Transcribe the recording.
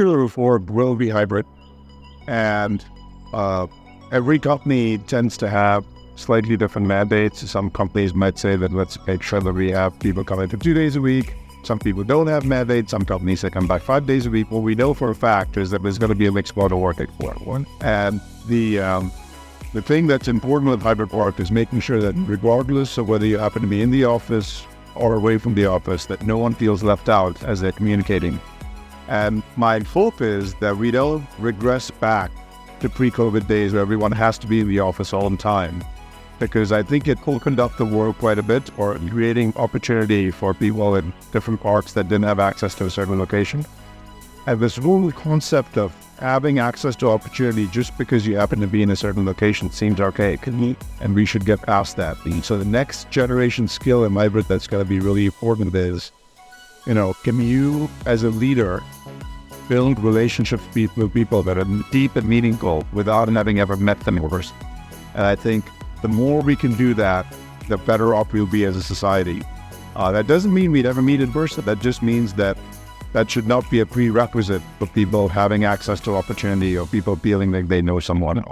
future work will be hybrid, and uh, every company tends to have slightly different mandates. Some companies might say that let's make sure that we have people come in for two days a week. Some people don't have mandates. Some companies that come back five days a week. What we know for a fact is that there's going to be a mixed model working for everyone. And the um, the thing that's important with hybrid work is making sure that regardless of whether you happen to be in the office or away from the office, that no one feels left out as they're communicating. And my hope is that we don't regress back to pre-COVID days where everyone has to be in the office all the time because I think it opened up the world quite a bit or creating opportunity for people in different parts that didn't have access to a certain location. And this whole concept of having access to opportunity just because you happen to be in a certain location seems archaic. And we should get past that. So the next generation skill in hybrid that's going to be really important is, you know, can you as a leader build relationships with people that are deep and meaningful without having ever met them first? And I think the more we can do that, the better off we'll be as a society. Uh, that doesn't mean we'd ever meet in person. That just means that that should not be a prerequisite for people having access to opportunity or people feeling like they know someone.